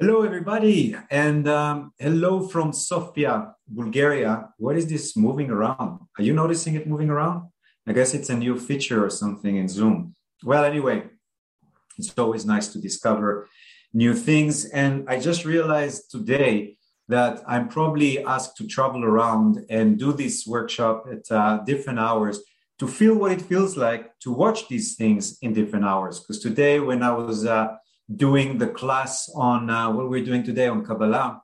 Hello, everybody, and um, hello from Sofia, Bulgaria. What is this moving around? Are you noticing it moving around? I guess it's a new feature or something in Zoom. Well, anyway, it's always nice to discover new things. And I just realized today that I'm probably asked to travel around and do this workshop at uh, different hours to feel what it feels like to watch these things in different hours. Because today, when I was uh, doing the class on uh, what we're doing today on Kabbalah.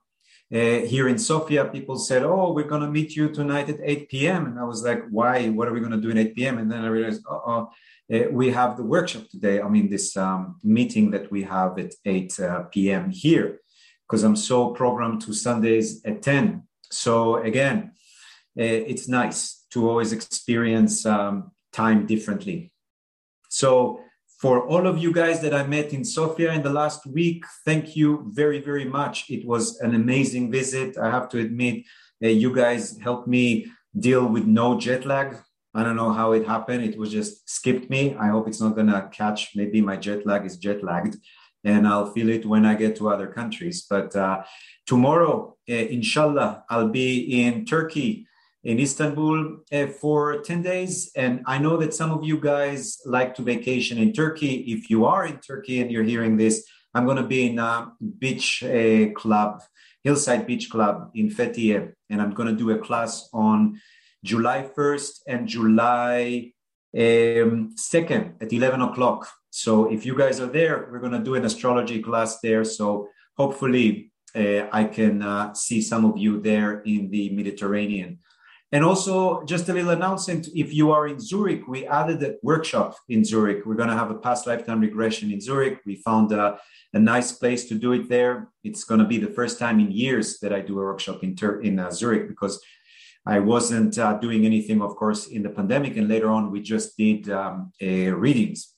Uh, here in Sofia, people said, "Oh, we're going to meet you tonight at 8 p.m." And I was like, "Why? What are we going to do at 8 p.m.?" And then I realized, "Oh, we have the workshop today. I mean, this um, meeting that we have at 8 uh, p.m. here, because I'm so programmed to Sundays at 10. So again, uh, it's nice to always experience um, time differently. So for all of you guys that I met in Sofia in the last week, thank you very, very much. It was an amazing visit. I have to admit, uh, you guys helped me deal with no jet lag. I don't know how it happened. It was just skipped me. I hope it's not going to catch. Maybe my jet lag is jet lagged and I'll feel it when I get to other countries. But uh, tomorrow, uh, inshallah, I'll be in Turkey in Istanbul uh, for 10 days. And I know that some of you guys like to vacation in Turkey. If you are in Turkey and you're hearing this, I'm going to be in a beach uh, club, Hillside Beach Club in Fethiye, and I'm going to do a class on July 1st and July um, 2nd at 11 o'clock. So if you guys are there, we're going to do an astrology class there. So hopefully uh, I can uh, see some of you there in the Mediterranean. And also, just a little announcement if you are in Zurich, we added a workshop in Zurich. We're going to have a past lifetime regression in Zurich. We found a, a nice place to do it there. It's going to be the first time in years that I do a workshop in, in uh, Zurich because I wasn't uh, doing anything, of course, in the pandemic. And later on, we just did um, readings.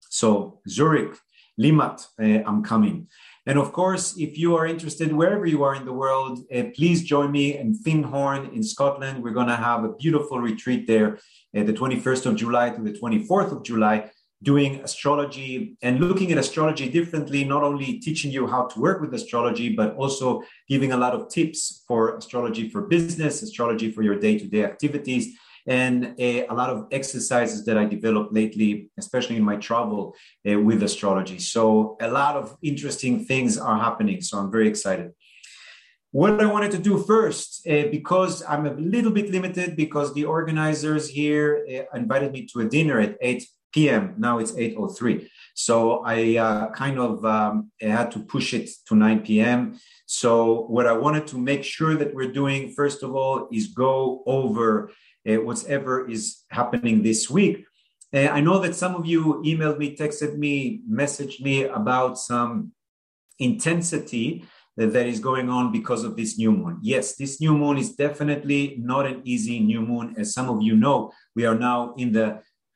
So, Zurich, Limmat, uh, I'm coming. And of course, if you are interested wherever you are in the world, uh, please join me in Findhorn in Scotland. We're going to have a beautiful retreat there, uh, the 21st of July to the 24th of July, doing astrology and looking at astrology differently, not only teaching you how to work with astrology, but also giving a lot of tips for astrology for business, astrology for your day to day activities and a, a, lot of exercises that I developed lately, especially in my travel uh, with astrology. So a lot of interesting things are happening. So I'm very excited. What I wanted to do first, uh, because I'm a little bit limited, because the organizers here uh, invited me to a dinner at 8 p.m. Now it's 8:03, so I uh, kind of um, had to push it to 9 p.m. So what I wanted to make sure that we're doing, first of all, is go over uh, whatever is happening this week. Uh, I know that some of you emailed me, texted me, messaged me about some intensity that is going on because of this new moon. Yes, this new moon is definitely not an easy new moon. As some of you know, we are now in the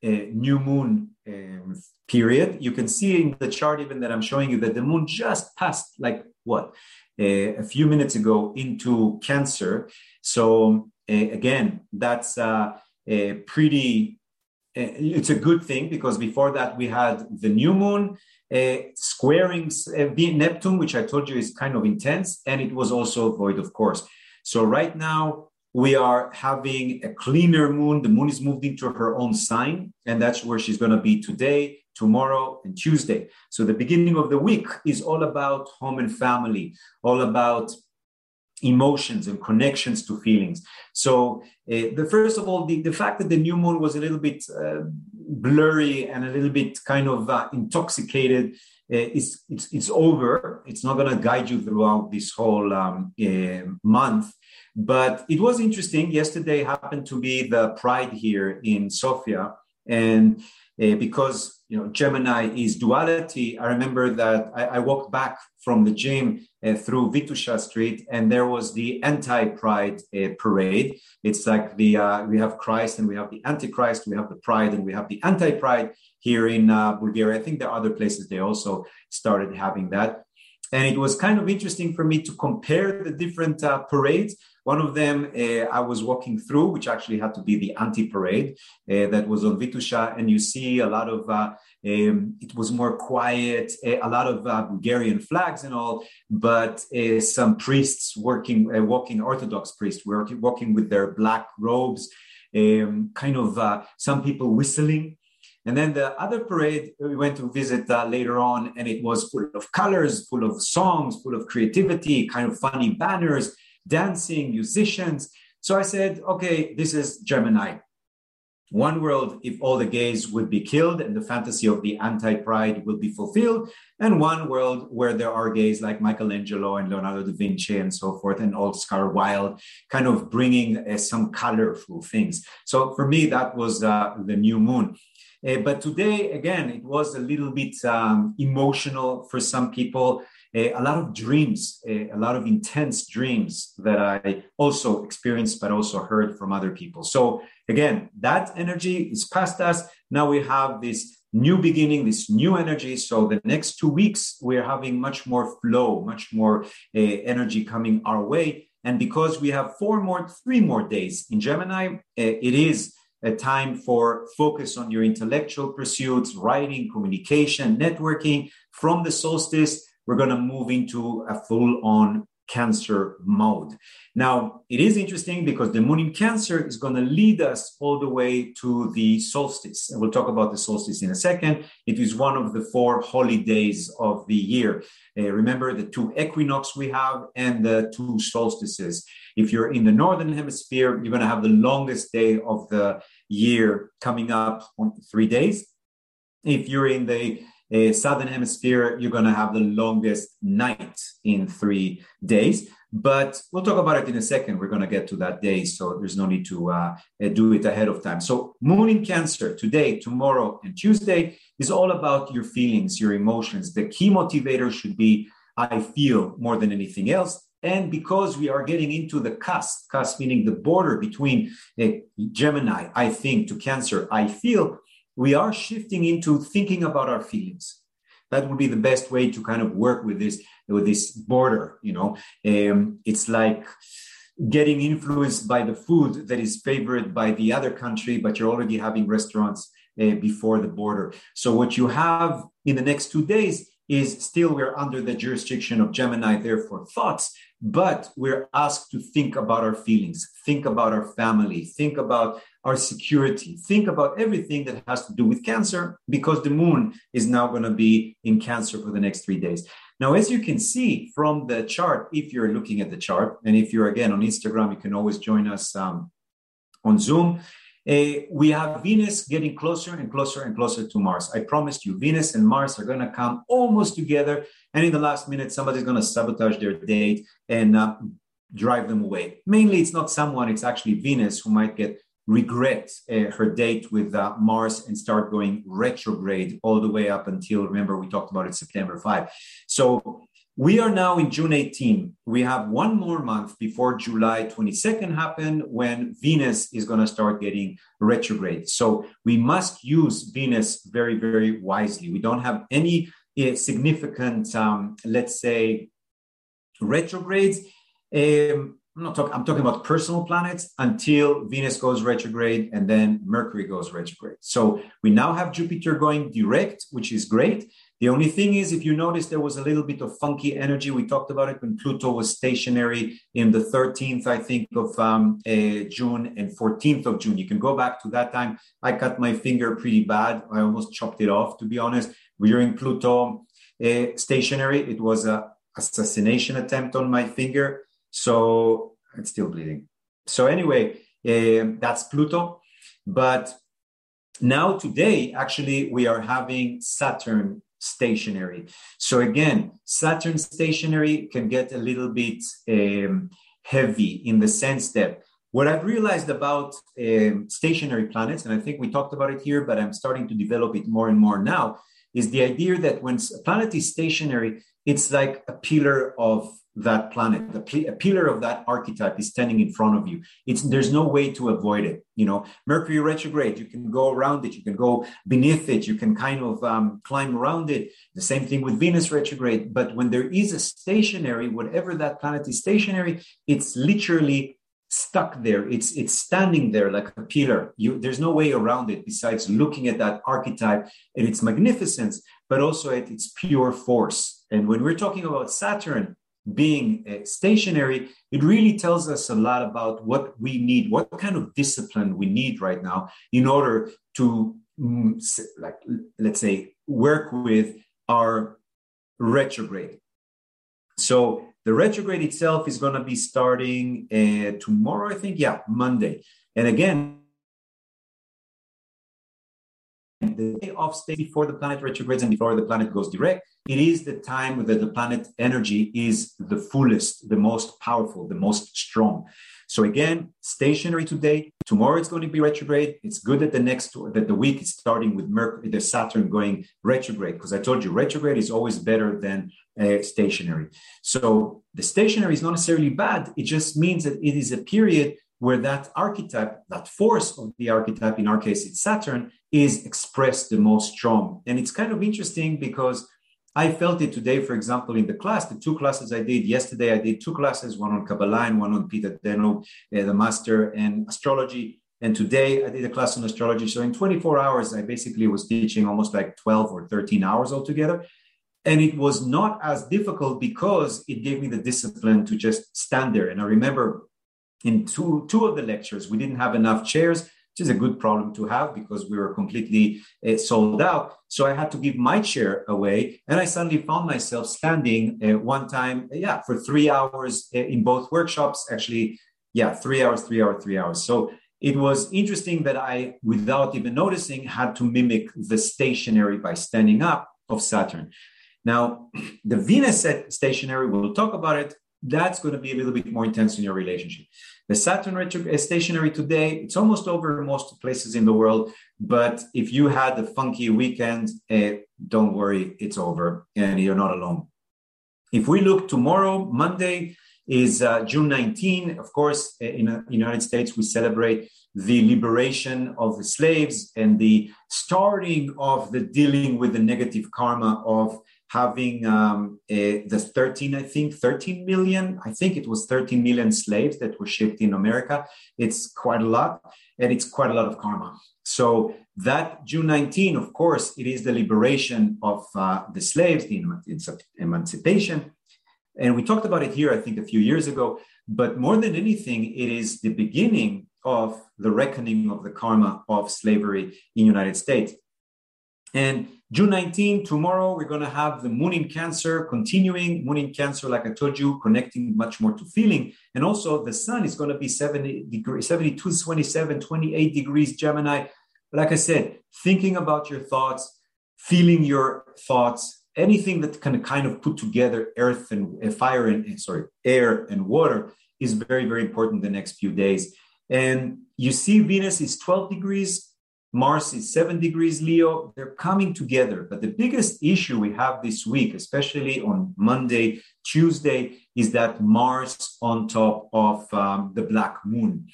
uh, new moon um, period. You can see in the chart even that I'm showing you that the moon just passed like what? Uh, a few minutes ago into Cancer. So again, that's a pretty it's a good thing because before that we had the new moon squaring Neptune, which I told you is kind of intense, and it was also void, of course. So right now we are having a cleaner moon. The moon is moved into her own sign, and that's where she's going to be today, tomorrow, and Tuesday. So the beginning of the week is all about home and family, all about emotions and connections to feelings. So, uh, the first of all, the, the fact that the new moon was a little bit uh, blurry and a little bit kind of uh, intoxicated uh, is it's, it's over. It's not going to guide you throughout this whole um, uh, month. But it was interesting. Yesterday happened to be the Pride here in Sofia, and uh, because you know Gemini is duality, I remember that I, I walked back from the gym uh, through Vitosha Street, and there was the anti-Pride uh, parade. It's like the uh, we have Christ and we have the Antichrist, we have the Pride and we have the anti-Pride here in uh, Bulgaria. I think there are other places they also started having that. And it was kind of interesting for me to compare the different uh, parades. One of them uh, I was walking through, which actually had to be the anti parade uh, that was on Vitosha. And you see a lot of, uh, um, it was more quiet, uh, a lot of uh, Bulgarian flags and all, but some priests working, walking, Orthodox priests working, walking with their black robes, um, kind of some people whistling. And then the other parade we went to visit uh, later on, and it was full of colors, full of songs, full of creativity, kind of funny banners, dancing, musicians. So I said, okay, this is Gemini. One world if all the gays would be killed and the fantasy of the anti pride will be fulfilled, and one world where there are gays like Michelangelo and Leonardo da Vinci and so forth, and Oscar Wilde, kind of bringing uh, some colorful things. So for me, that was uh, the new moon. Uh, but today, again, it was a little bit um, emotional for some people. Uh, a lot of dreams, uh, a lot of intense dreams that I also experienced, but also heard from other people. So, again, that energy is past us. Now we have this new beginning, this new energy. So, the next two weeks, we're having much more flow, much more energy coming our way. And because we have four more, three more days in Gemini, it is a time for focus on your intellectual pursuits, writing, communication, networking. From the solstice, we're going to move into a full on Cancer mode. Now, it is interesting because the moon in Cancer is going to lead us all the way to the solstice. And we'll talk about the solstice in a second. It is one of the four holidays of the year. Uh, remember the two equinox we have and the two solstices. If you're in the northern hemisphere, you're going to have the longest day of the year coming up on three days. If you're in the uh, southern hemisphere, you're going to have the longest night in three days. But we'll talk about it in a second. We're going to get to that day, so there's no need to uh, uh, do it ahead of time. So, Moon in Cancer today, tomorrow, and Tuesday is all about your feelings, your emotions. The key motivator should be I feel more than anything else. And because we are getting into the cusp, cusp meaning the border between uh, Gemini, I think, to Cancer, I feel, we are shifting into thinking about our feelings. That would be the best way to kind of work with this with this border. You know, um, it's like getting influenced by the food that is favored by the other country, but you're already having restaurants uh, before the border. So what you have in the next two days is still we're under the jurisdiction of Gemini, therefore thoughts, but we're asked to think about our feelings, think about our family, think about our security, think about everything that has to do with cancer, because the moon is now going to be in cancer for the next three days. Now, as you can see from the chart, if you're looking at the chart, and if you're again on Instagram, you can always join us um, on Zoom. Uh, we have Venus getting closer and closer and closer to Mars. I promised you, Venus and Mars are going to come almost together. And in the last minute, somebody's going to sabotage their date and uh, drive them away. Mainly, it's not someone, it's actually Venus who might get regret uh, her date with uh, Mars and start going retrograde all the way up until, remember, we talked about it September 5. So we are now in June 18. We have one more month before July 22nd happen when Venus is going to start getting retrograde. So we must use Venus very, very wisely. We don't have any uh, significant, um, let's say, retrogrades. Um, I'm not talking, I'm talking about personal planets until Venus goes retrograde and then Mercury goes retrograde. So we now have Jupiter going direct, which is great. The only thing is, if you notice, there was a little bit of funky energy. We talked about it when Pluto was stationary in the 13th, I think, of um, uh, June and 14th of June. You can go back to that time. I cut my finger pretty bad. I almost chopped it off, to be honest. During Pluto uh, stationary, it was a assassination attempt on my finger. So it's still bleeding. So anyway, uh, that's Pluto. But now today, actually, we are having Saturn stationary. So again, Saturn stationary can get a little bit um, heavy in the sense that what I've realized about um, stationary planets, and I think we talked about it here, but I'm starting to develop it more and more now, is the idea that when a planet is stationary, it's like a pillar of that planet. The a pillar of that archetype is standing in front of you. It's there's no way to avoid it. You know, Mercury retrograde. You can go around it. You can go beneath it. You can kind of um, climb around it. The same thing with Venus retrograde. But when there is a stationary, whatever that planet is stationary, it's literally stuck there. It's it's standing there like a pillar. You, there's no way around it besides looking at that archetype and its magnificence, but also at its pure force. And when we're talking about Saturn being uh, stationary, it really tells us a lot about what we need, what kind of discipline we need right now in order to, mm, like, let's say, work with our retrograde. So the retrograde itself is going to be starting uh, tomorrow, I think. Yeah, Monday. And again, the day of state before the planet retrogrades and before the planet goes direct, it is the time that the planet energy is the fullest, the most powerful, the most strong. So again, stationary today. Tomorrow it's going to be retrograde. It's good that the next that the week is starting with Mercury, the Saturn going retrograde because I told you retrograde is always better than uh, stationary. So the stationary is not necessarily bad. It just means that it is a period where that archetype, that force of the archetype, in our case it's Saturn, is expressed the most strong. And it's kind of interesting because I felt it today, for example, in the class, the two classes I did yesterday, I did two classes, one on Kabbalah and one on Peter Deunov, uh, the master, and astrology. And today I did a class on astrology. So in 24 hours, I basically was teaching almost like 12 or 13 hours altogether. And it was not as difficult because it gave me the discipline to just stand there. And I remember in two, two of the lectures, we didn't have enough chairs which is a good problem to have because we were completely uh, sold out. So I had to give my chair away. And I suddenly found myself standing uh, one time, yeah, for three hours uh, in both workshops. Actually, yeah, three hours, three hours, three hours. So it was interesting that I, without even noticing, had to mimic the stationary by standing up of Saturn. Now, the Venus stationary, we'll talk about it. That's going to be a little bit more intense in your relationship. The Saturn retro stationary today, it's almost over in most places in the world. But if you had a funky weekend, eh, don't worry, it's over and you're not alone. If we look tomorrow, Monday is uh, June 19. Of course, eh, in the United States, we celebrate the liberation of the slaves and the starting of the dealing with the negative karma of having um, a, the 13, I think, 13 million, I think it was 13 million slaves that were shipped in America. It's quite a lot, and it's quite a lot of karma. So that June 19, of course, it is the liberation of uh, the slaves, the emancipation. And we talked about it here, I think, a few years ago. But more than anything, it is the beginning of the reckoning of the karma of slavery in the United States. And June 19, tomorrow, we're going to have the moon in Cancer continuing. Moon in Cancer, like I told you, connecting much more to feeling. And also, the sun is going to be 70 degrees, 72, 27, 28 degrees Gemini. Like I said, thinking about your thoughts, feeling your thoughts, anything that can kind of put together earth and uh, fire and sorry, air and water is very, very important the next few days. And you see, Venus is 12 degrees Mars is seven degrees Leo. They're coming together. But the biggest issue we have this week, especially on Monday, Tuesday, is that Mars on top of um, the black moon.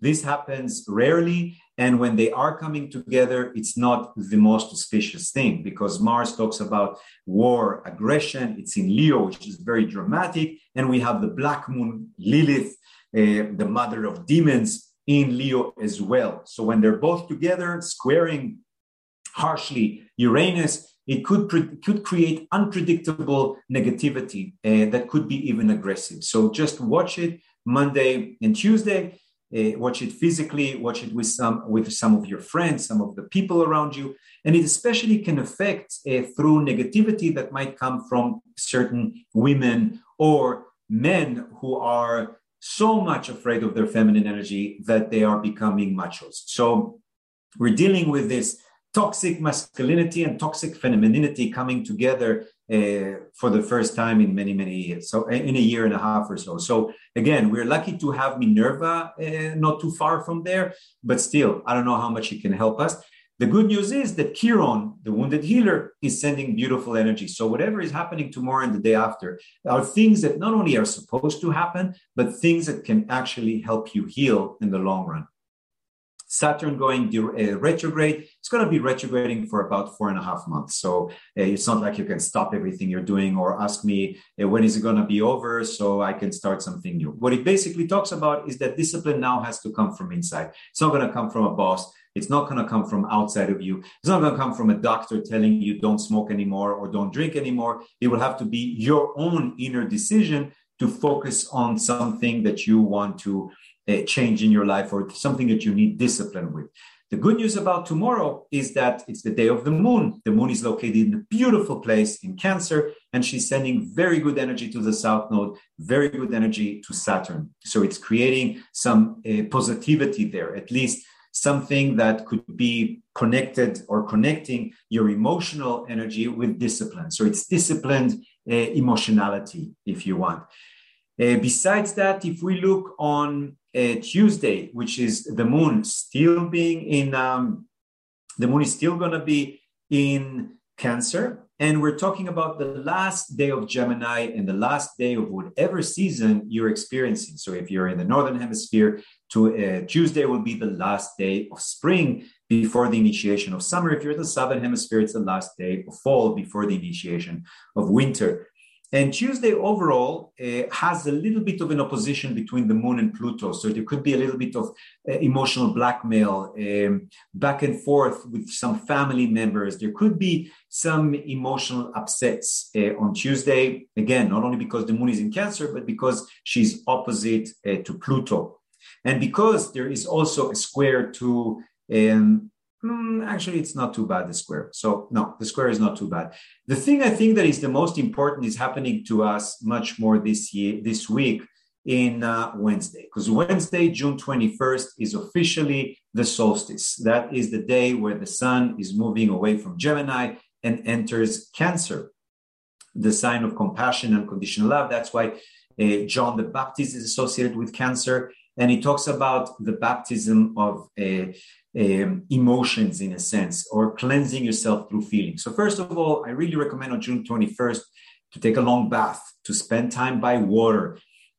This happens rarely. And when they are coming together, it's not the most auspicious thing because Mars talks about war, aggression. It's in Leo, which is very dramatic. And we have the black moon, Lilith, uh, the mother of demons, in Leo as well. So when they're both together, squaring harshly Uranus, it could, pre- could create unpredictable negativity uh, that could be even aggressive. So just watch it Monday and Tuesday. Uh, watch it physically, watch it with some with some of your friends, some of the people around you, and it especially can affect uh, through negativity that might come from certain women or men who are so much afraid of their feminine energy that they are becoming machos. So we're dealing with this toxic masculinity and toxic femininity coming together uh, for the first time in many many years. So in a year and a half or so. So again we're lucky to have minerva uh, not too far from there but still i don't know how much it can help us The good news is that Chiron, the wounded healer, is sending beautiful energy. So whatever is happening tomorrow and the day after are things that not only are supposed to happen, but things that can actually help you heal in the long run. Saturn going uh, retrograde, it's going to be retrograding for about four and a half months. So uh, it's not like you can stop everything you're doing or ask me uh, when is it going to be over so I can start something new. What it basically talks about is that discipline now has to come from inside. It's not going to come from a boss. It's not going to come from outside of you. It's not going to come from a doctor telling you don't smoke anymore or don't drink anymore. It will have to be your own inner decision to focus on something that you want to change in your life or something that you need discipline with. The good news about tomorrow is that it's the day of the moon. The moon is located in a beautiful place in Cancer, and she's sending very good energy to the south node, very good energy to Saturn. So it's creating some uh, positivity there, at least something that could be connected or connecting your emotional energy with discipline. So it's disciplined uh, emotionality, if you want. Uh, besides that, if we look on Tuesday, which is the moon still being in, um, the moon is still going to be in Cancer. And we're talking about the last day of Gemini and the last day of whatever season you're experiencing. So if you're in the Northern Hemisphere, to uh, Tuesday will be the last day of spring before the initiation of summer. If you're in the southern hemisphere, it's the last day of fall before the initiation of winter. And Tuesday overall uh, has a little bit of an opposition between the moon and Pluto. So there could be a little bit of uh, emotional blackmail, um, back and forth with some family members. There could be some emotional upsets uh, on Tuesday. Again, not only because the moon is in Cancer, but because she's opposite uh, to Pluto. And because there is also a square to, um, hmm, actually, it's not too bad, the square. So, no, the square is not too bad. The thing I think that is the most important is happening to us much more this year, this week in uh, Wednesday, because Wednesday, June 21st, is officially the solstice. That is the day where the sun is moving away from Gemini and enters Cancer, the sign of compassion and conditional love. That's why uh, John the Baptist is associated with Cancer and he talks about the baptism of uh, um, emotions in a sense or cleansing yourself through feeling. so first of all i really recommend on june 21st to take a long bath to spend time by water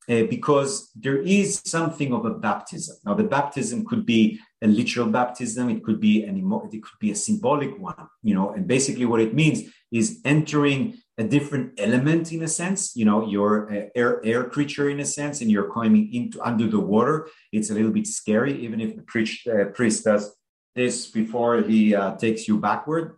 uh, because there is something of a baptism now the baptism could be a literal baptism it could be an emo- it could be a symbolic one you know and basically what it means is entering a different element in a sense. You know, you're an air, air creature in a sense, and you're coming into under the water. It's a little bit scary, even if the priest, uh, priest does this before he uh, takes you backward,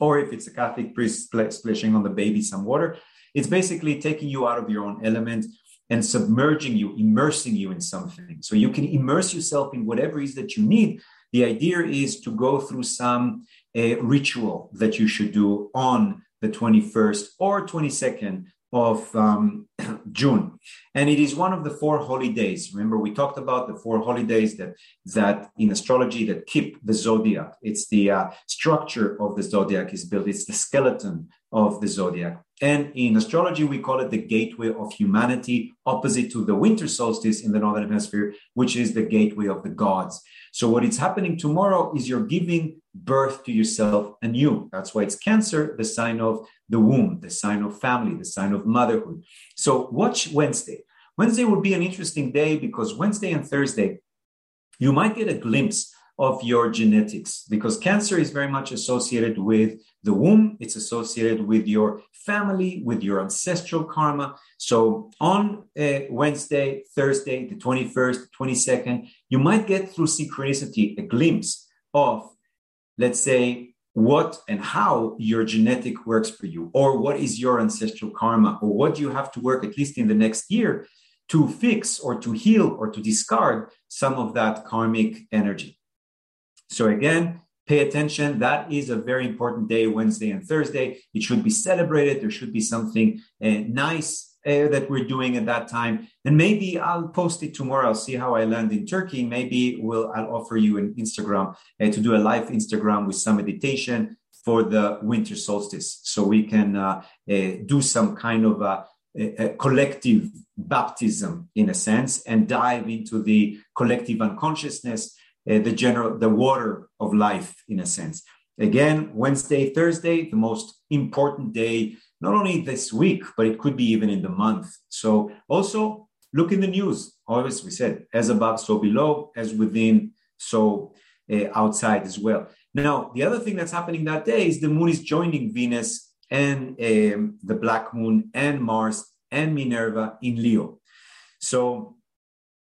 or if it's a Catholic priest splashing on the baby some water. It's basically taking you out of your own element and submerging you, immersing you in something. So you can immerse yourself in whatever is that you need. The idea is to go through some uh, ritual that you should do on the 21st or 22nd of um, June. And it is one of the four holy days. Remember, we talked about the four holy days that, that in astrology that keep the zodiac. It's the uh, structure of the zodiac is built. It's the skeleton of the zodiac. And in astrology, we call it the gateway of humanity, opposite to the winter solstice in the northern hemisphere, which is the gateway of the gods. So what is happening tomorrow is you're giving birth to yourself anew. That's why it's Cancer, the sign of the womb, the sign of family, the sign of motherhood. So watch Wednesday. Wednesday will be an interesting day because Wednesday and Thursday, you might get a glimpse of your genetics because cancer is very much associated with the womb it's associated with your family with your ancestral karma so on uh, wednesday thursday the 21st 22nd you might get through synchronicity a glimpse of let's say, what and how your genetic works for you, or what is your ancestral karma, or what you have to work at least in the next year to fix or to heal or to discard some of that karmic energy. So, again, pay attention. That is a very important day, Wednesday and Thursday. It should be celebrated. There should be something uh, nice uh, that we're doing at that time. And maybe I'll post it tomorrow. I'll see how I land in Turkey. Maybe we'll I'll offer you an Instagram uh, to do a live Instagram with some meditation for the winter solstice, so we can uh, uh do some kind of a, a, collective baptism in a sense and dive into the collective unconsciousness uh, the general, the water of life in a sense. Again, Wednesday, Thursday, the most important day, not only this week, but it could be even in the month. So also look in the news. Always we said, as above, so below, as within, so uh, outside as well. Now, the other thing that's happening that day is the moon is joining Venus and um, the black moon and Mars and Minerva in Leo. So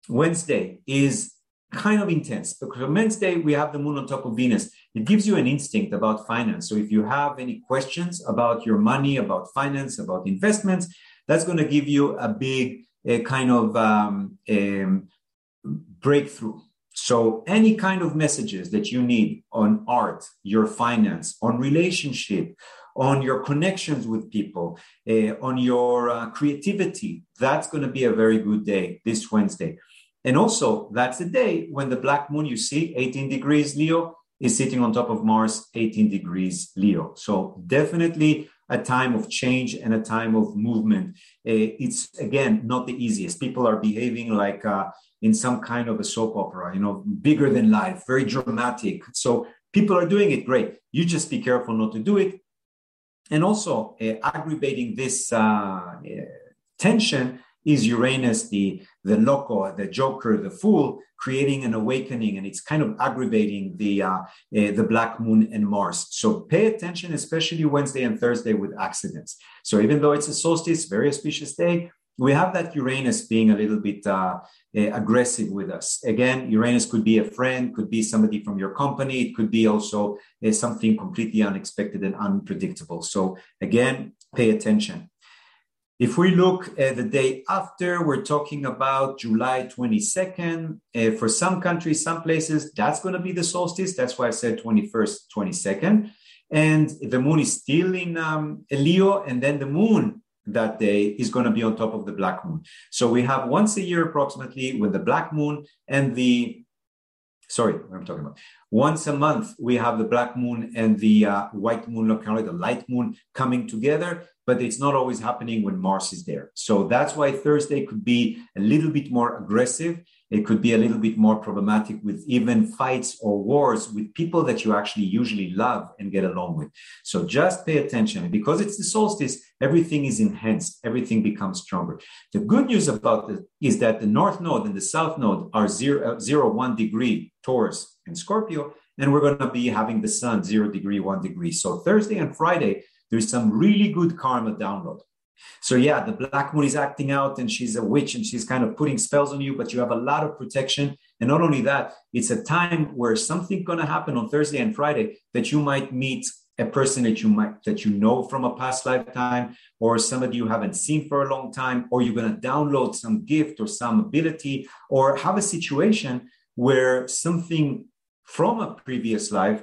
Wednesday is kind of intense because on Wednesday we have the moon on top of Venus. It gives you an instinct about finance. So if you have any questions about your money, about finance, about investments, that's going to give you a big a kind of um, um, breakthrough. So any kind of messages that you need on art, your finance, on relationship, on your connections with people, uh, on your uh, creativity, that's going to be a very good day this Wednesday. And also, that's the day when the black moon you see, 18 degrees Leo, is sitting on top of Mars, 18 degrees Leo. So, definitely a time of change and a time of movement. Uh, it's, again, not the easiest. People are behaving like uh, in some kind of a soap opera, you know, bigger than life, very dramatic. So, people are doing it great. You just be careful not to do it. And also, uh, aggravating this uh, tension is Uranus, the, the loco, the joker, the fool, creating an awakening, and it's kind of aggravating the, uh, uh, the black moon and Mars. So pay attention, especially Wednesday and Thursday with accidents. So even though it's a solstice, very auspicious day, we have that Uranus being a little bit uh, uh, aggressive with us. Again, Uranus could be a friend, could be somebody from your company, it could be also uh, something completely unexpected and unpredictable. So again, pay attention. If we look at the day after, we're talking about July 22nd. Uh, for some countries, some places, that's going to be the solstice. That's why I said 21st, 22nd. And the moon is still in um, Leo, and then the moon that day is going to be on top of the black moon. So we have once a year approximately with the black moon and the sorry, what I'm talking about. Once a month, we have the black moon and the uh, white moon, locality, the light moon coming together but it's not always happening when Mars is there. So that's why Thursday could be a little bit more aggressive. It could be a little bit more problematic with even fights or wars with people that you actually usually love and get along with. So just pay attention. Because it's the solstice, everything is enhanced, everything becomes stronger. The good news about it is that the North Node and the South Node are zero, uh, zero one degree Taurus and Scorpio, and we're going to be having the Sun zero degree, one degree. So Thursday and Friday there's some really good karma download. So yeah, the black moon is acting out and she's a witch and she's kind of putting spells on you, but you have a lot of protection. And not only that, it's a time where something gonna happen on Thursday and Friday that you might meet a person that you might that you know from a past lifetime or somebody you haven't seen for a long time or you're going to download some gift or some ability or have a situation where something from a previous life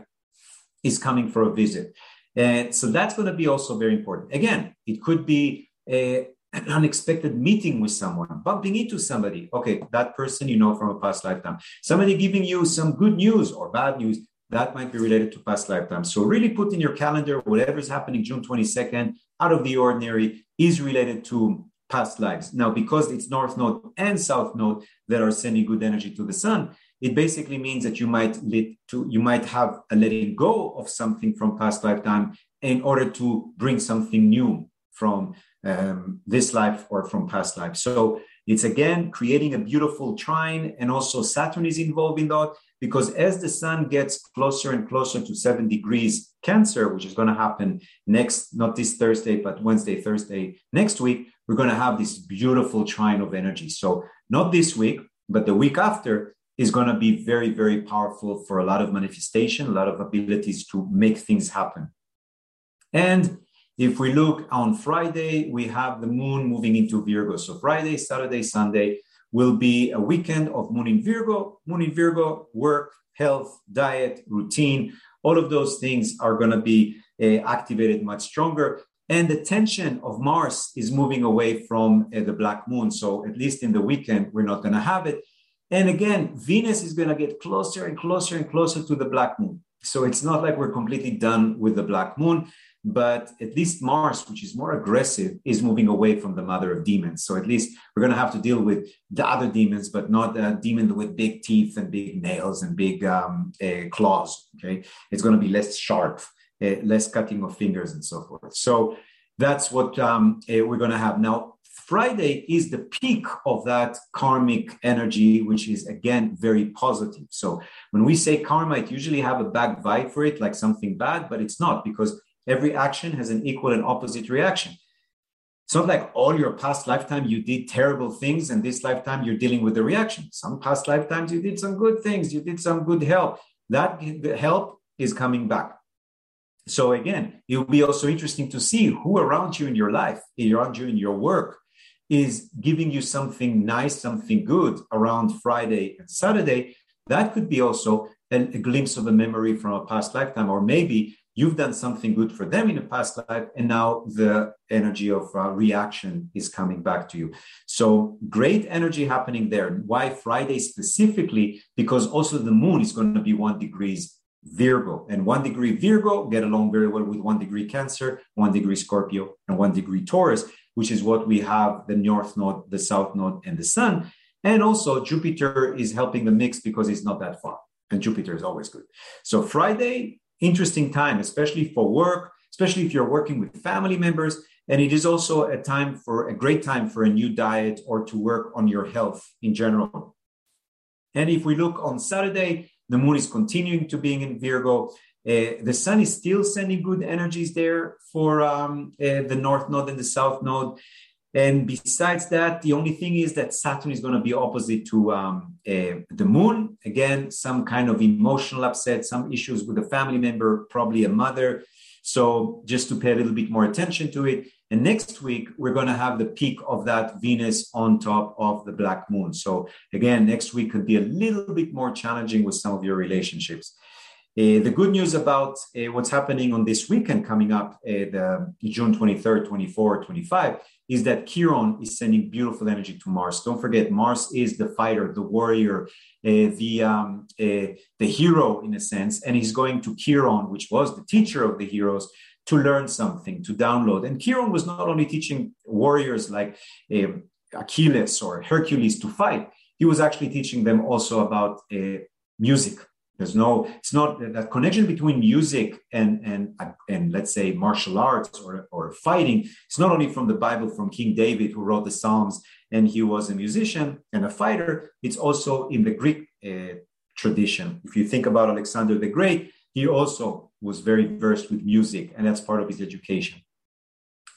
is coming for a visit and so that's going to be also very important. Again, it could be a, an unexpected meeting with someone, bumping into somebody. Okay, that person you know from a past lifetime. Somebody giving you some good news or bad news that might be related to past lifetimes. So really put in your calendar whatever is happening June 22nd out of the ordinary is related to past lives. Now, because it's North Node and South Node that are sending good energy to the sun, it basically means that you might let to you might have a letting go of something from past lifetime in order to bring something new from um, this life or from past life. So it's again creating a beautiful trine, and also Saturn is involved in that because as the sun gets closer and closer to seven degrees Cancer, which is going to happen next, not this Thursday, but Wednesday, Thursday next week, we're going to have this beautiful trine of energy. So not this week, but the week after, is going to be very, very powerful for a lot of manifestation, a lot of abilities to make things happen. And if we look on Friday, we have the moon moving into Virgo. So Friday, Saturday, Sunday will be a weekend of moon in Virgo. Moon in Virgo, work, health, diet, routine, all of those things are going to be uh, activated much stronger. And the tension of Mars is moving away from uh, the black moon. So at least in the weekend, we're not going to have it. And again, Venus is going to get closer and closer and closer to the black moon. So it's not like we're completely done with the black moon. but at least Mars, which is more aggressive, is moving away from the mother of demons. So at least we're going to have to deal with the other demons, but not a demon with big teeth and big nails and big um, uh, claws. Okay, it's going to be less sharp, uh, less cutting of fingers and so forth. So that's what um, uh, we're going to have now. Friday is the peak of that karmic energy, which is again very positive. So when we say karma, it usually have a bad vibe for it, like something bad, but it's not because every action has an equal and opposite reaction. It's not like all your past lifetime you did terrible things, and this lifetime you're dealing with the reaction. Some past lifetimes you did some good things, you did some good help. That help is coming back. So again, it will be also interesting to see who around you in your life, around you in your work, is giving you something nice, something good around Friday and Saturday. That could be also a, a glimpse of a memory from a past lifetime, or maybe you've done something good for them in a past life and now the energy of uh, reaction is coming back to you. So great energy happening there. Why friday specifically? Because also the moon is going to be one degrees virgo and one degree virgo get along very well with one degree cancer one degree scorpio and one degree taurus which is what we have the north node the south node and the sun and also jupiter is helping the mix because it's not that far and jupiter is always good so friday interesting time, especially for work, especially if you're working with family members. And it is also a time for a great time for a new diet or to work on your health in general. And if we look on Saturday, the moon is continuing to being in Virgo. Uh, the sun is still sending good energies there for um, uh, the north node and the south node. And besides that, the only thing is that Saturn is going to be opposite to um, uh, the moon. Again, some kind of emotional upset, some issues with a family member, probably a mother. So just to pay a little bit more attention to it. And next week, we're going to have the peak of that Venus on top of the black moon. So again, next week could be a little bit more challenging with some of your relationships. Uh, the good news about uh, what's happening on this weekend coming up, uh, the June 23rd, 24, 25, is that Chiron is sending beautiful energy to Mars. Don't forget, Mars is the fighter, the warrior, uh, the um, uh, the hero in a sense, and he's going to Chiron, which was the teacher of the heroes, to learn something, to download. And Chiron was not only teaching warriors like uh, Achilles or Hercules to fight; he was actually teaching them also about music there's no, it's not that connection between music and and and let's say martial arts or, or fighting. It's not only from the Bible, from King David, who wrote the Psalms, and he was a musician and a fighter. It's also in the Greek uh, tradition. If you think about Alexander the Great, he also was very versed with music, and that's part of his education.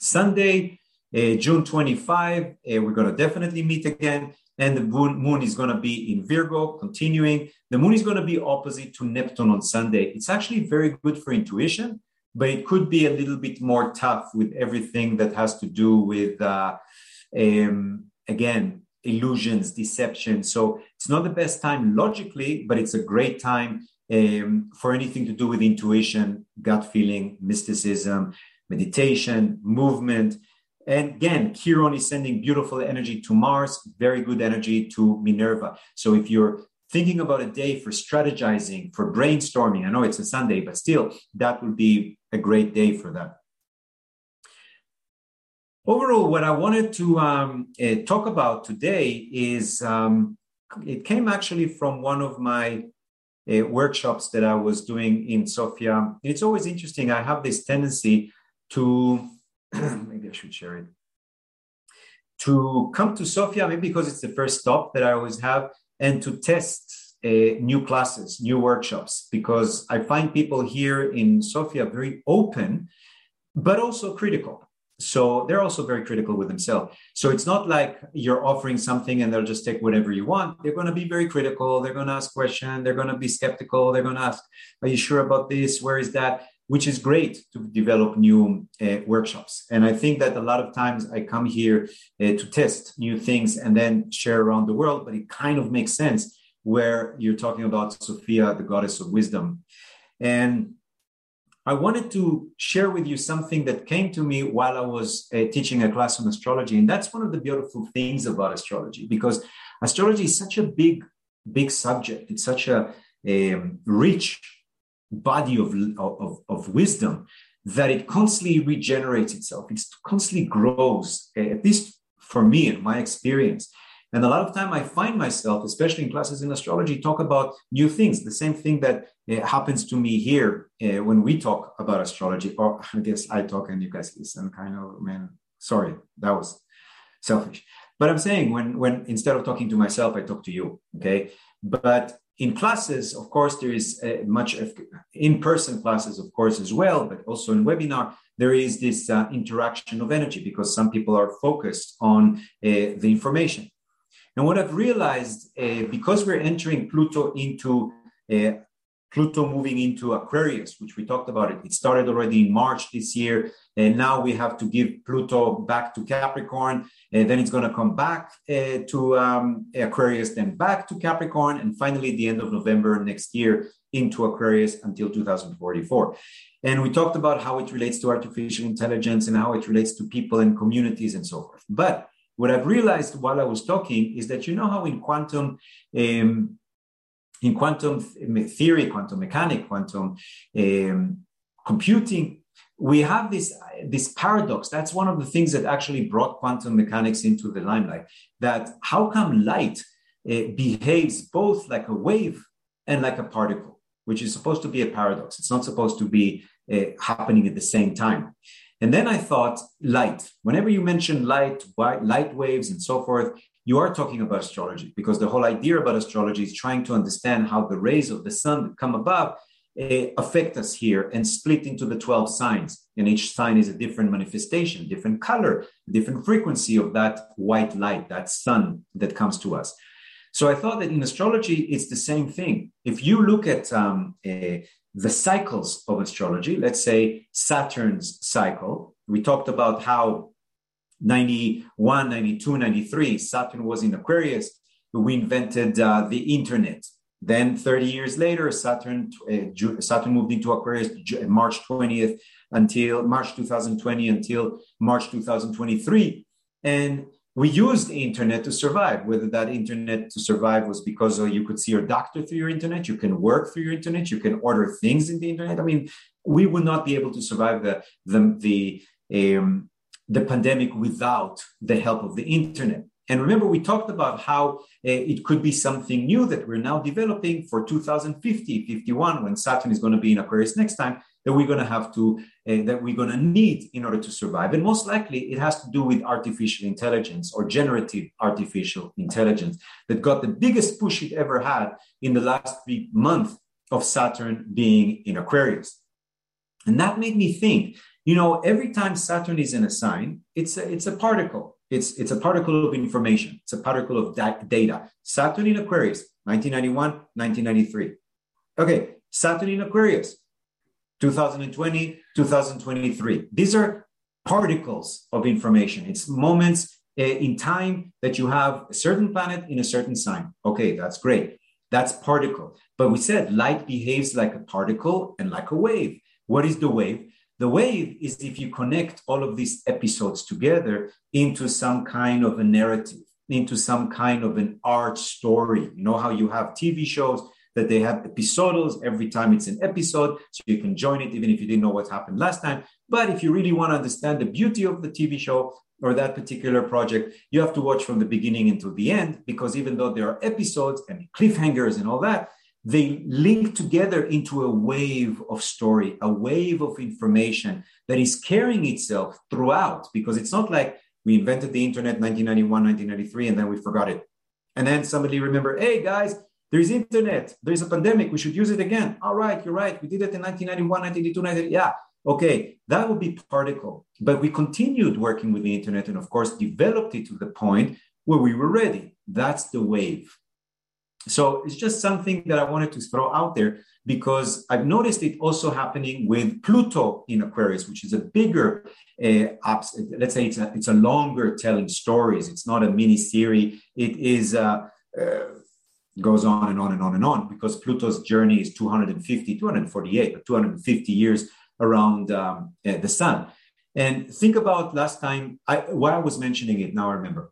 Sunday, uh, June 25, uh, we're going to definitely meet again and the moon is going to be in Virgo, continuing. The moon is going to be opposite to Neptune on Sunday. It's actually very good for intuition, but it could be a little bit more tough with everything that has to do with, uh, um, again, illusions, deception. So it's not the best time logically, but it's a great time um, for anything to do with intuition, gut feeling, mysticism, meditation, movement. And again, Chiron is sending beautiful energy to Mars, very good energy to Minerva. So if you're thinking about a day for strategizing, for brainstorming, I know it's a Sunday, but still, that would be a great day for that. Overall, what I wanted to um, uh, talk about today is um, it came actually from one of my uh, workshops that I was doing in Sofia. It's always interesting. I have this tendency to I should share it. To come to Sofia, maybe because it's the first stop that I always have, and to test uh, new classes, new workshops, because I find people here in Sofia very open, but also critical. So they're also very critical with themselves. So it's not like you're offering something and they'll just take whatever you want. They're going to be very critical. They're going to ask questions. They're going to be skeptical. They're going to ask, Are you sure about this? Where is that? Which is great to develop new uh, workshops. And I think that a lot of times I come here uh, to test new things and then share around the world, but it kind of makes sense where you're talking about Sophia, the goddess of wisdom. And I wanted to share with you something that came to me while I was uh, teaching a class on astrology. And that's one of the beautiful things about astrology, because astrology is such a big, big subject. It's such a um, rich body of, of, of wisdom that it constantly regenerates itself. It constantly grows, eh, at least for me in my experience. And a lot of time I find myself, especially in classes in astrology, talk about new things. The same thing that uh, happens to me here uh, when we talk about astrology, or I guess I talk and you guys listen. Kind of man, sorry, that was selfish. But I'm saying when when instead of talking to myself, I talk to you. Okay, but in classes, of course, there is uh, much in-person classes, of course, as well, but also in webinar, there is this uh, interaction of energy because some people are focused on uh, the information. And what I've realized, uh, because we're entering Pluto into uh, Pluto moving into Aquarius, which we talked about it. It started already in March this year, and now we have to give Pluto back to Capricorn, and then it's going to come back uh, to um, Aquarius, then back to Capricorn, and finally the end of November next year into Aquarius until 2044. And we talked about how it relates to artificial intelligence and how it relates to people and communities and so forth. But what I've realized while I was talking is that you know how in quantum um, in quantum theory, quantum mechanics, quantum um, computing, we have this, this paradox. That's one of the things that actually brought quantum mechanics into the limelight. That how come light uh, behaves both like a wave and like a particle, which is supposed to be a paradox. It's not supposed to be uh, happening at the same time. And then I thought light. Whenever you mention light, light waves, and so forth, you are talking about astrology because the whole idea about astrology is trying to understand how the rays of the sun that come above uh, affect us here and split into the 12 signs. And each sign is a different manifestation, different color, different frequency of that white light, that sun that comes to us. So I thought that in astrology, it's the same thing. If you look at um, uh, the cycles of astrology, let's say Saturn's cycle, we talked about how 91, 92, 93, Saturn was in Aquarius. We invented uh, the internet. Then 30 years later, Saturn, uh, Saturn moved into Aquarius March 20th until March 2020 until March 2023. And we used the internet to survive, whether that internet to survive was because uh, you could see your doctor through your internet, you can work through your internet, you can order things in the internet. I mean, we would not be able to survive the, the, the um, the pandemic without the help of the internet. And remember, we talked about how uh, it could be something new that we're now developing for 2050, 51, when Saturn is going to be in Aquarius next time, that we're going to have to, uh, that we're going to need in order to survive. And most likely, it has to do with artificial intelligence or generative artificial intelligence that got the biggest push it ever had in the last months of Saturn being in Aquarius. And that made me think you know, every time Saturn is in a sign, it's a, it's a particle. It's, it's a particle of information. It's a particle of da- data. Saturn in Aquarius, 1991, 1993. Okay, Saturn in Aquarius, 2020, 2023. These are particles of information. It's moments uh, in time that you have a certain planet in a certain sign. Okay, that's great. That's particle. But we said light behaves like a particle and like a wave. What is the wave? The wave is if you connect all of these episodes together into some kind of a narrative, into some kind of an art story. You know how you have TV shows that they have episodals every time it's an episode, so you can join it even if you didn't know what happened last time. But if you really want to understand the beauty of the TV show or that particular project, you have to watch from the beginning until the end because even though there are episodes and cliffhangers and all that, they link together into a wave of story, a wave of information that is carrying itself throughout because it's not like we invented the internet 1991, 1993, and then we forgot it. And then somebody remember, hey guys, there's internet, there's a pandemic, we should use it again. All right, you're right. We did it in 1991, 1982, yeah. Okay, that would be particle. But we continued working with the internet and, of course, developed it to the point where we were ready. That's the wave. So it's just something that I wanted to throw out there because I've noticed it also happening with Pluto in Aquarius, which is a bigger, uh, let's say it's a, it's a longer telling stories. It's not a mini series. It is uh, uh, goes on and on and on and on because Pluto's journey is 250, 248, but 250 years around um, uh, the sun. And think about last time, I, why I was mentioning it, now I remember.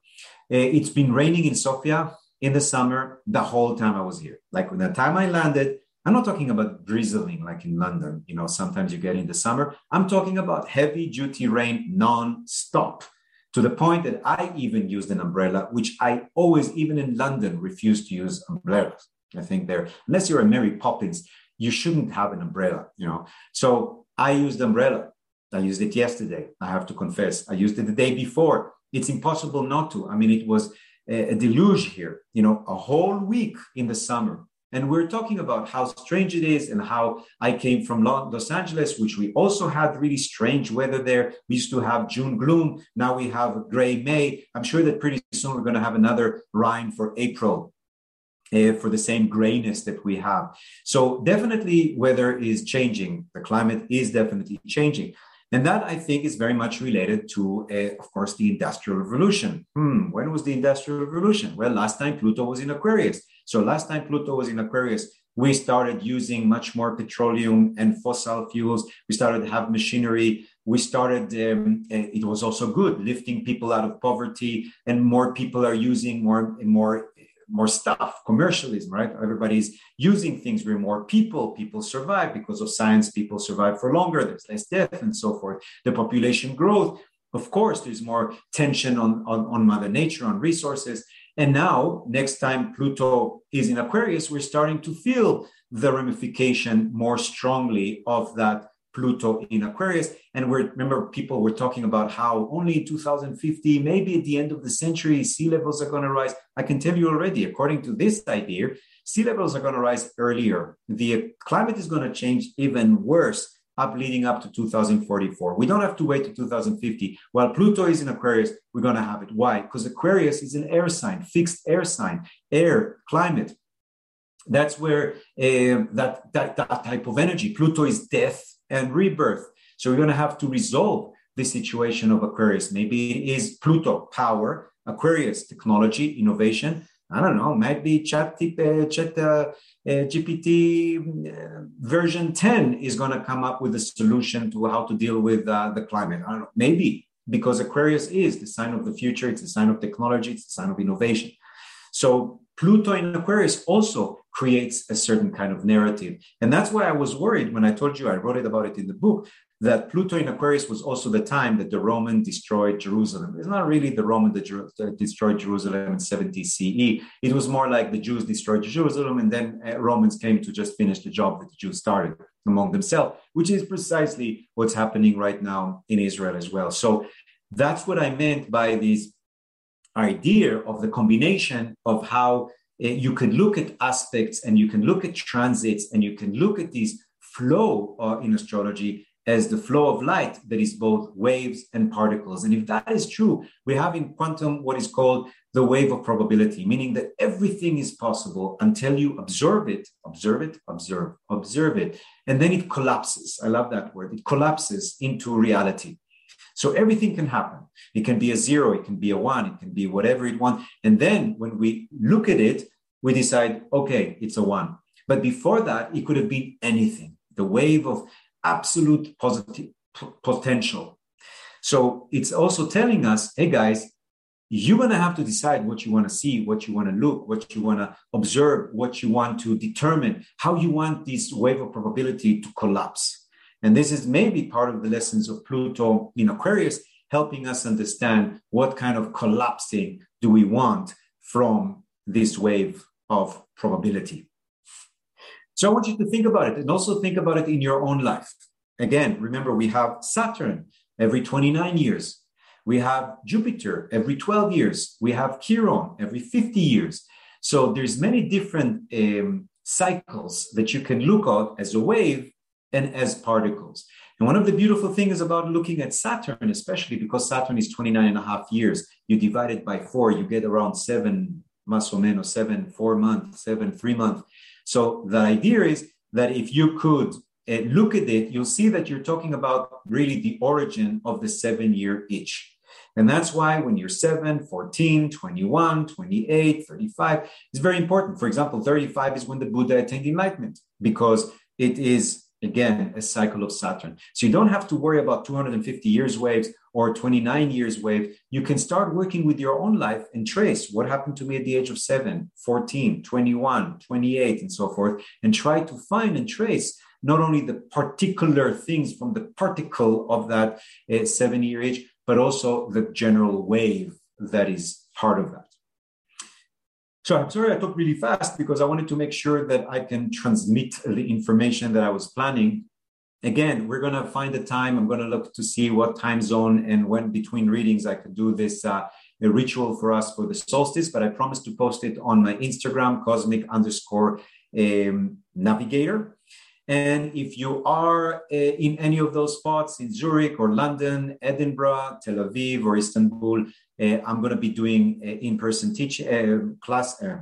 Uh, it's been raining in Sofia in the summer the whole time I was here. Like when the time I landed, I'm not talking about drizzling like in London, you know, sometimes you get in the summer. I'm talking about heavy duty rain non-stop to the point that I even used an umbrella, which I always, even in London, refuse to use umbrellas. I think there, unless you're a Mary Poppins, you shouldn't have an umbrella, you know. So I used umbrella. I used it yesterday. I have to confess. I used it the day before. It's impossible not to. I mean, it was a, deluge here, you know, a whole week in the summer. And we're talking about how strange it is and how I came from Los Angeles, which we also had really strange weather there. We used to have June gloom. Now we have gray May. I'm sure that pretty soon we're going to have another Rhine for April. Uh, for the same grayness that we have. So, definitely, weather is changing. The climate is definitely changing. And that I think is very much related to, uh, of course, the Industrial Revolution. Hmm, when was the Industrial Revolution? Well, last time Pluto was in Aquarius. So last time Pluto was in Aquarius, we started using much more petroleum and fossil fuels. We started to have machinery. We started, um, it was also good, lifting people out of poverty, and more people are using more more more stuff, commercialism, right? Everybody's using things We're more people, people survive because of science, people survive for longer, there's less death and so forth. The population growth, of course, there's more tension on, on, on Mother Nature, on resources. And now, next time Pluto is in Aquarius, we're starting to feel the ramification more strongly of that Pluto in Aquarius. And we remember people were talking about how only in 2050, maybe at the end of the century, sea levels are going to rise. I can tell you already, according to this idea, sea levels are going to rise earlier. The climate is going to change even worse up leading up to 2044. We don't have to wait to 2050. While Pluto is in Aquarius, we're going to have it. Why? Because Aquarius is an air sign, fixed air sign, air, climate. That's where uh, that, that, that type of energy. Pluto is death and rebirth. So we're going to have to resolve the situation of Aquarius. Maybe it is Pluto, power, Aquarius, technology, innovation, I don't know, might be Chat, uh, Chat uh, GPT uh, version 10 is going to come up with a solution to how to deal with uh, the climate. I don't know, maybe because Aquarius is the sign of the future, it's a sign of technology, it's a sign of innovation. So Pluto in Aquarius also creates a certain kind of narrative. And that's why I was worried when I told you I wrote it about it in the book that Pluto in Aquarius was also the time that the Roman destroyed Jerusalem. It's not really the Roman that destroyed Jerusalem in 70 CE. It was more like the Jews destroyed Jerusalem, and then uh, Romans came to just finish the job that the Jews started among themselves, which is precisely what's happening right now in Israel as well. So that's what I meant by this idea of the combination of how uh, you can look at aspects and you can look at transits and you can look at these flow uh, in astrology as the flow of light that is both waves and particles. And if that is true, we have in quantum what is called the wave of probability, meaning that everything is possible until you observe it, observe it, observe, observe it, and then it collapses. I love that word. It collapses into reality. So everything can happen. It can be a zero, it can be a one, it can be whatever it wants. And then when we look at it, we decide, okay, it's a one. But before that, it could have been anything. The wave of absolute positive potential. So it's also telling us, hey guys, you're going to have to decide what you want to see, what you want to look, what you want to observe, what you want to determine, how you want this wave of probability to collapse. And this is maybe part of the lessons of Pluto in Aquarius, helping us understand what kind of collapsing do we want from this wave of probability. So I want you to think about it and also think about it in your own life. Again, remember, we have Saturn every 29 years. We have Jupiter every 12 years. We have Chiron every 50 years. So there's many different um, cycles that you can look at as a wave and as particles. And one of the beautiful things about looking at Saturn, especially because Saturn is 29 and a half years, you divide it by four, you get around seven, más o menos, seven, four months, seven, three months. So the idea is that if you could uh, look at it, you'll see that you're talking about really the origin of the seven year itch. And that's why when you're 7, 14, 21, 28, 35, it's very important. For example, 35 is when the Buddha attained enlightenment because it is again a cycle of Saturn. So you don't have to worry about 250 years waves or 29 years wave. You can start working with your own life and trace what happened to me at the age of 7, 14, 21, 28, and so forth, and try to find and trace not only the particular things from the particle of that uh, seven year age, but also the general wave that is part of that. So I'm sorry I talked really fast because I wanted to make sure that I can transmit the information that I was planning. Again, we're going to find a time. I'm going to look to see what time zone and when between readings I could do this uh, a ritual for us for the solstice. But I promise to post it on my Instagram, cosmic underscore um, navigator. And if you are uh, in any of those spots in Zurich or London, Edinburgh, Tel Aviv, or Istanbul, uh, I'm going to be doing uh, in-person teach uh, class uh,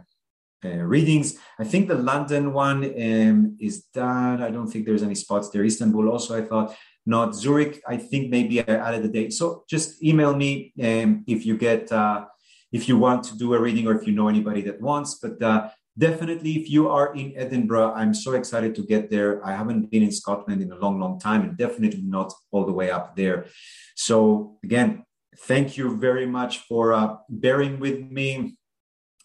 uh, readings. I think the London one um, is done. I don't think there's any spots there. Istanbul also, I thought not Zurich. I think maybe I added a date. So just email me um, if you get if you want to do a reading or if you know anybody that wants. But definitely if you are in edinburgh i'm so excited to get there. I haven't been in scotland in a long long time and definitely not all the way up there. So again thank you very much for uh, bearing with me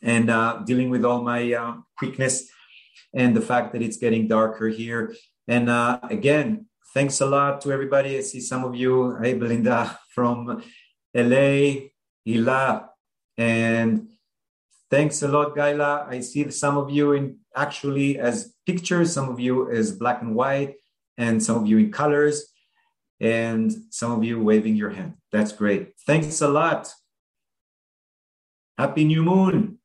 and uh, dealing with all my uh, quickness and the fact that it's getting darker here. And uh, again thanks a lot to everybody. I see some of you. Hey belinda from la hila and Thanks a lot, Gaila. I see some of you in actually as pictures, some of you as black and white, and some of you in colors, and some of you waving your hand. That's great. Thanks a lot. Happy new moon.